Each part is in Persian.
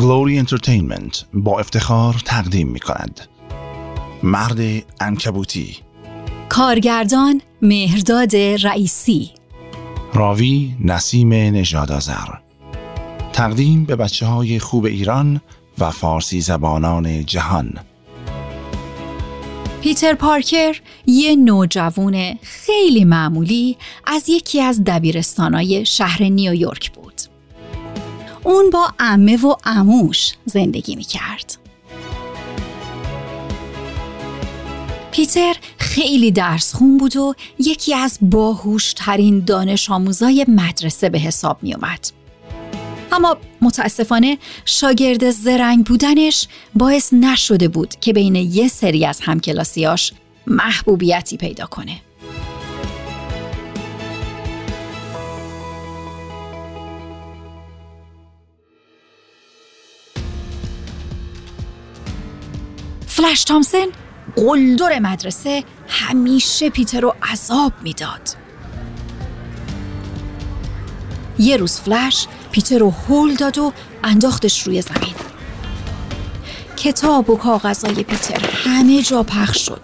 Glory Entertainment با افتخار تقدیم می کند مرد عنکبوتی کارگردان مهرداد رئیسی. راوی نسیم نژادآذر. تقدیم به بچه های خوب ایران و فارسی زبانان جهان. پیتر پارکر یه نوجوان خیلی معمولی از یکی از دبیرستانای شهر نیویورک بود. اون با امه و اموش زندگی می کرد. پیتر خیلی درس خون بود و یکی از باهوشترین دانش آموزای مدرسه به حساب می اومد. اما متاسفانه شاگرد زرنگ بودنش باعث نشده بود که بین یه سری از همکلاسیاش محبوبیتی پیدا کنه. فلش تامسن قلدر مدرسه همیشه پیتر رو عذاب می‌داد. یه روز فلش پیتر رو هول داد و انداختش روی زمین. کتاب و کاغذهای پیتر همه جا پخش شد.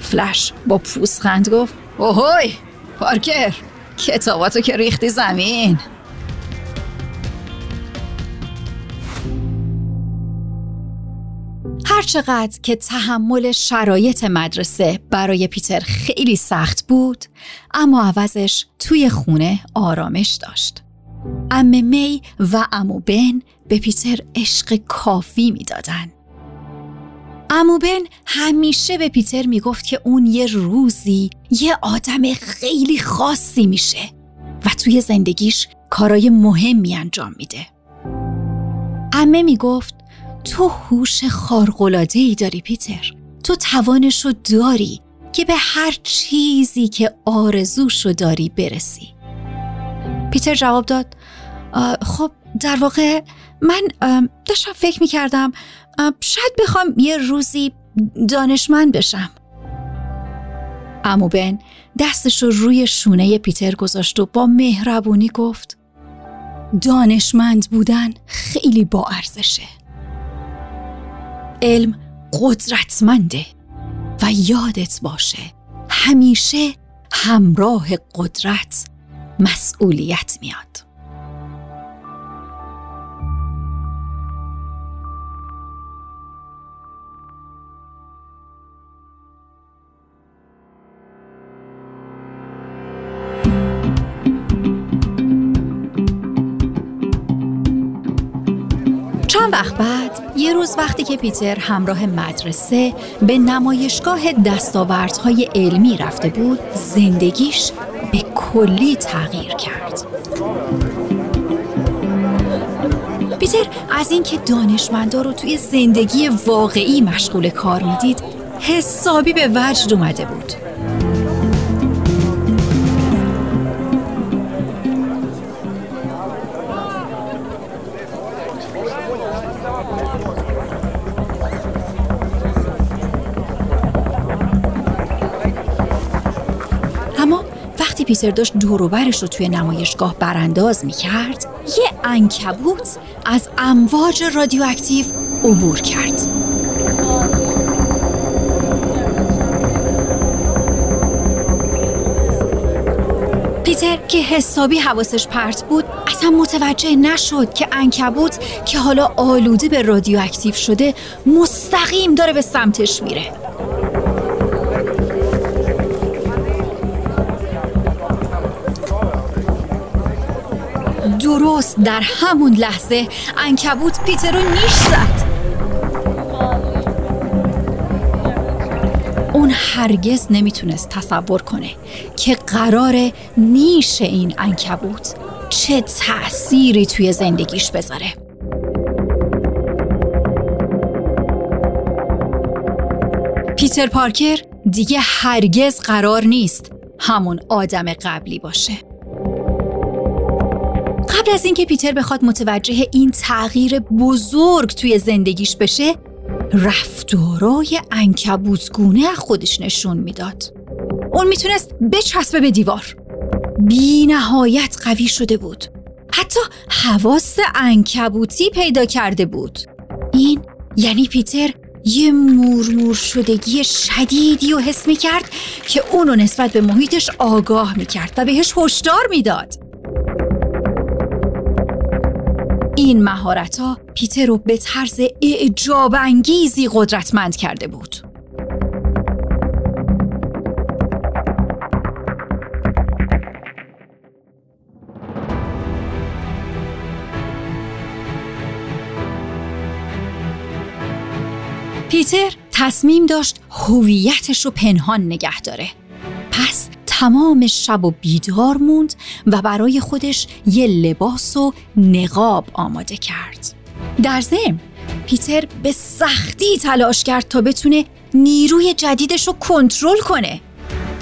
فلش با پوسخند گفت اوهوی پارکر کتاباتو که ریختی زمین هرچقدر که تحمل شرایط مدرسه برای پیتر خیلی سخت بود اما عوضش توی خونه آرامش داشت ام می و امو بن به پیتر عشق کافی می‌دادن. امو بن همیشه به پیتر می‌گفت که اون یه روزی یه آدم خیلی خاصی میشه و توی زندگیش کارای مهمی انجام میده. امه می‌گفت تو هوش خارق‌العاده ای داری پیتر. تو توانش رو داری که به هر چیزی که آرزوشو داری برسی. پیتر جواب داد خب در واقع من داشتم فکر می‌کردم شاید بخوام یه روزی دانشمند بشم. امو بن دستش رو روی شونه پیتر گذاشت و با مهربونی گفت دانشمند بودن خیلی با ارزشه. علم قدرتمنده و یادت باشه همیشه همراه قدرت مسئولیت میاد. چند وقت بعد یه روز وقتی که پیتر همراه مدرسه به نمایشگاه دستاوردهای علمی رفته بود زندگیش به کلی تغییر کرد. پیتر از اینکه دانشمندا رو توی زندگی واقعی مشغول کار می‌دید حسابی به وجد اومده بود. پیتر داشت دوروبرش رو توی نمایشگاه برانداز می کرد یه انکبوت از امواج رادیواکتیو عبور کرد. پیتر که حسابی حواسش پرت بود اصلا متوجه نشد که انکبوت که حالا آلوده به رادیواکتیو شده مستقیم داره به سمتش میره. درست در همون لحظه انکبوت پیتر رو نیش زد. اون هرگز نمی‌تونست تصور کنه که قرار نیش این انکبوت چه تأثیری توی زندگیش بذاره. پیتر پارکر دیگه هرگز قرار نیست همون آدم قبلی باشه. قبل از اینکه پیتر بخواد متوجه این تغییر بزرگ توی زندگیش بشه رفتارای انکبوتگونه خودش نشون می‌داد. اون می‌تونست بچسبه به دیوار. بی نهایت قوی شده بود. حتی حواس انکبوتی پیدا کرده بود. این یعنی پیتر یه مورمور شدگی شدیدی و حس می کرد که اونو نسبت به محیطش آگاه می کرد و بهش هشدار می‌داد. این مهارت ها پیتر رو به طرز اعجاب انگیزی قدرتمند کرده بود. پیتر تصمیم داشت هویتش رو پنهان نگه داره تمام شب و بیدار موند و برای خودش یه لباس و نقاب آماده کرد. در ضمن پیتر به سختی تلاش کرد تا بتونه نیروی جدیدش رو کنترل کنه.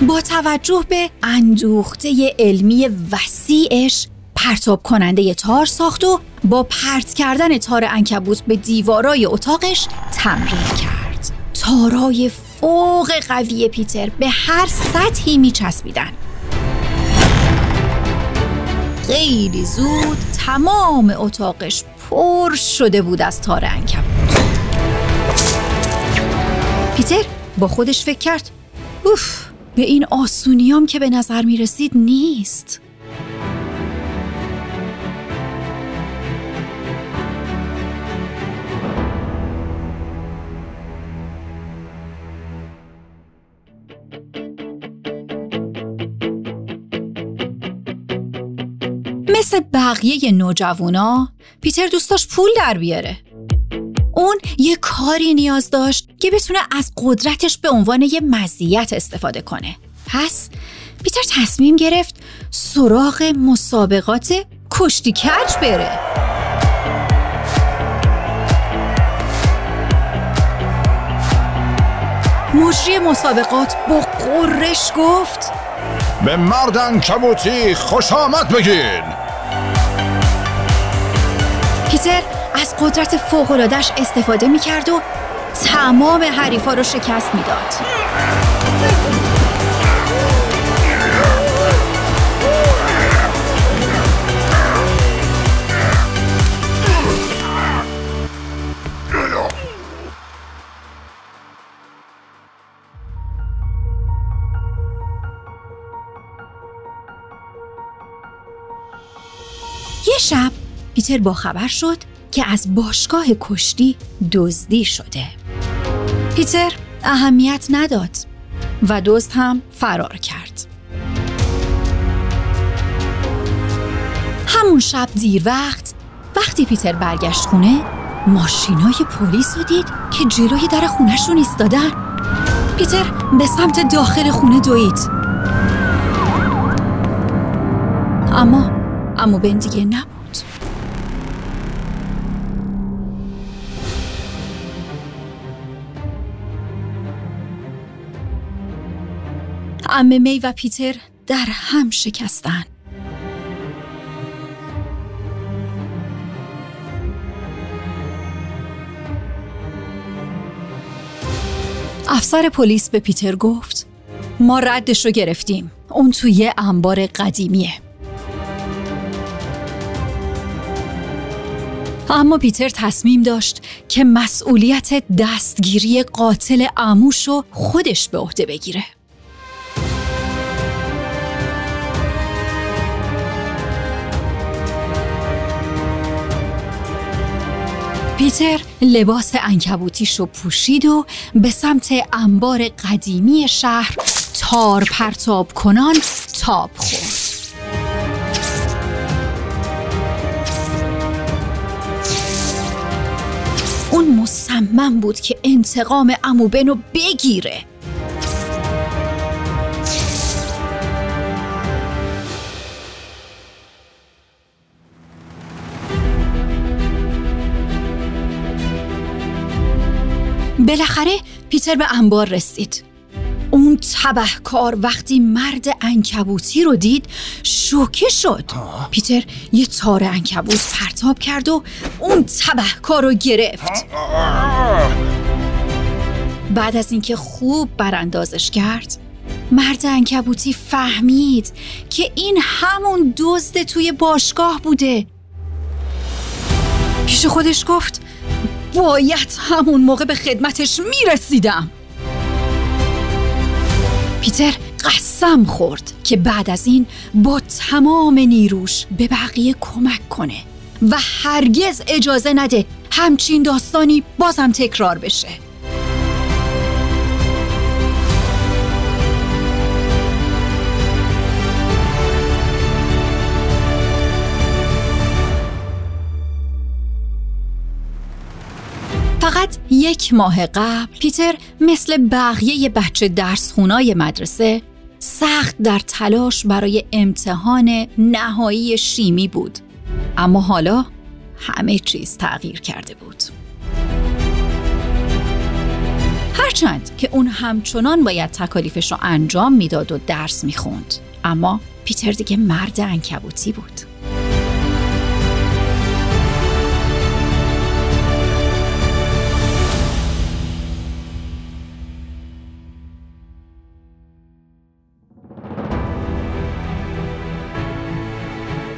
با توجه به اندوخته علمی وسیعش پرتاب کننده تار ساخت و با پرت کردن تار انکبوت به دیوارای اتاقش تمرین کرد. تارای فوق قوی پیتر به هر سطحی میچسبیدن. خیلی زود تمام اتاقش پر شده بود از تار انکبوت پیتر با خودش فکر کرد اوف به این آسونیام که به نظر می رسید نیست. مثل بقیه نوجوانا پیتر دوست داشت پول در بیاره. اون یه کاری نیاز داشت که بتونه از قدرتش به عنوان یه مزیت استفاده کنه. پس پیتر تصمیم گرفت سراغ مسابقات کشتی کج بره. مجری مسابقات با قرش گفت به مردن کبوتی خوش آمد بگین. پیتر از قدرت فوقلادش استفاده می کرد و تمام حریفا رو شکست می‌داد. پیتر با خبر شد که از باشگاه کشتی دزدی شده. پیتر اهمیت نداد و دزد هم فرار کرد. همون شب دیر وقت وقتی پیتر برگشت خونه ماشینای پلیس رو دید که جلوی در خونهشون ایستادن. پیتر به سمت داخل خونه دوید. اما اما بن دیگه نبود. امه می و پیتر در هم شکستن افسر پلیس به پیتر گفت ما ردش رو گرفتیم. اون توی انبار قدیمیه. اما پیتر تصمیم داشت که مسئولیت دستگیری قاتل اموش رو خودش به عهده بگیره. پیتر لباس انکبوتیش رو پوشید و به سمت انبار قدیمی شهر تار پرتاب کنان تاب خورد. اون مصمم بود که انتقام اموبنو بگیره بالاخره پیتر به انبار رسید. اون تبهکار وقتی مرد انکبوتی رو دید شوکه شد. پیتر یه تار انکبوت پرتاب کرد و اون تبهکار رو گرفت. بعد از اینکه خوب براندازش کرد مرد انکبوتی فهمید که این همون دزد توی باشگاه بوده. پیش خودش گفت باید همون موقع به خدمتش می‌رسیدم. پیتر قسم خورد که بعد از این با تمام نیروش به بقیه کمک کنه و هرگز اجازه نده همچین داستانی بازم تکرار بشه. یک ماه قبل پیتر مثل بقیه بچه درس خونای مدرسه سخت در تلاش برای امتحان نهایی شیمی بود. اما حالا همه چیز تغییر کرده بود. هرچند که اون همچنان باید تکالیفش رو انجام می‌داد و درس می‌خوند اما پیتر دیگه مرد انکبوتی بود.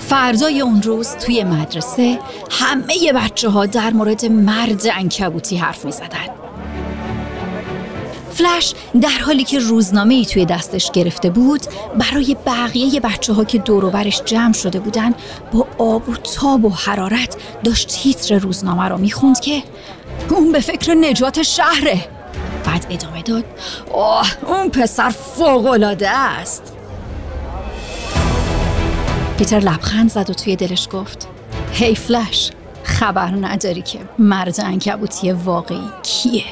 فردای اون روز توی مدرسه همه بچه ها در مورد مرد انکبوتی حرف می زدن. فلش در حالی که روزنامه ای توی دستش گرفته بود برای بقیه بچه ها که دوروبرش جمع شده بودن با آب و تاب و حرارت داشت تیتر روزنامه رو می‌خوند که اون به فکر نجات شهره بعد ادامه داد آه اون پسر فوقلاده است پیتر لبخند زد و توی دلش گفت هی فلش خبر نداری که مرد انکبوتی واقعی کیه؟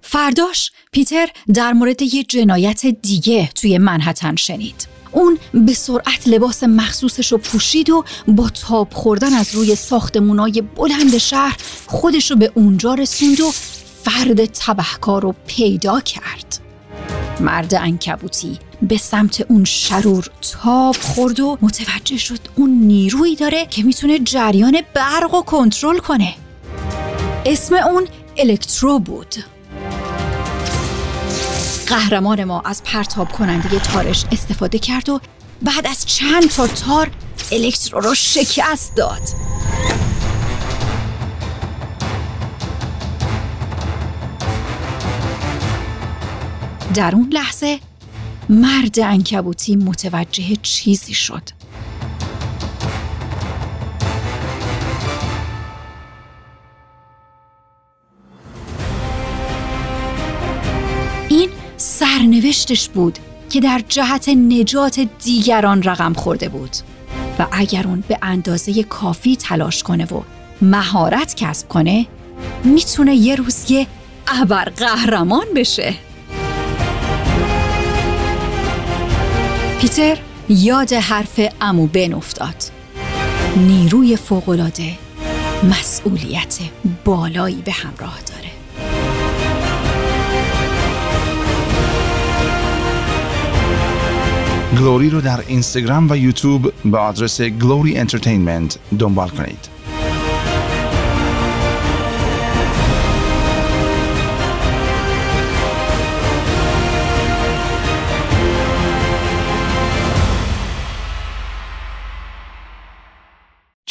فرداش پیتر در مورد یه جنایت دیگه توی منحتن شنید. اون به سرعت لباس مخصوصش رو پوشید و با تاب خوردن از روی ساختمونای بلند شهر خودش رو به اونجا رسوند و فرد تبهکار رو پیدا کرد. مرد انکبوتی به سمت اون شرور تاب خورد و متوجه شد اون نیرویی داره که می‌تونه جریان برق و کنترل کنه. اسم اون الکترو بود. قهرمان ما از پرتاب کننده تارش استفاده کرد و بعد از چند تا تار الکترو رو شکست داد. در اون لحظه مرد انکبوتی متوجه چیزی شد. این سرنوشتش بود که در جهت نجات دیگران رقم خورده بود و اگر اون به اندازه کافی تلاش کنه و مهارت کسب کنه می‌تونه یه روز یه ابر قهرمان بشه. پیتر یاد حرف امو بن افتاد. نیروی فوقالعاده مسئولیت بالایی به همراه داره. گلوری رو در اینستاگرام و یوتیوب به آدرس گلوری انترتینمنت دنبال کنید.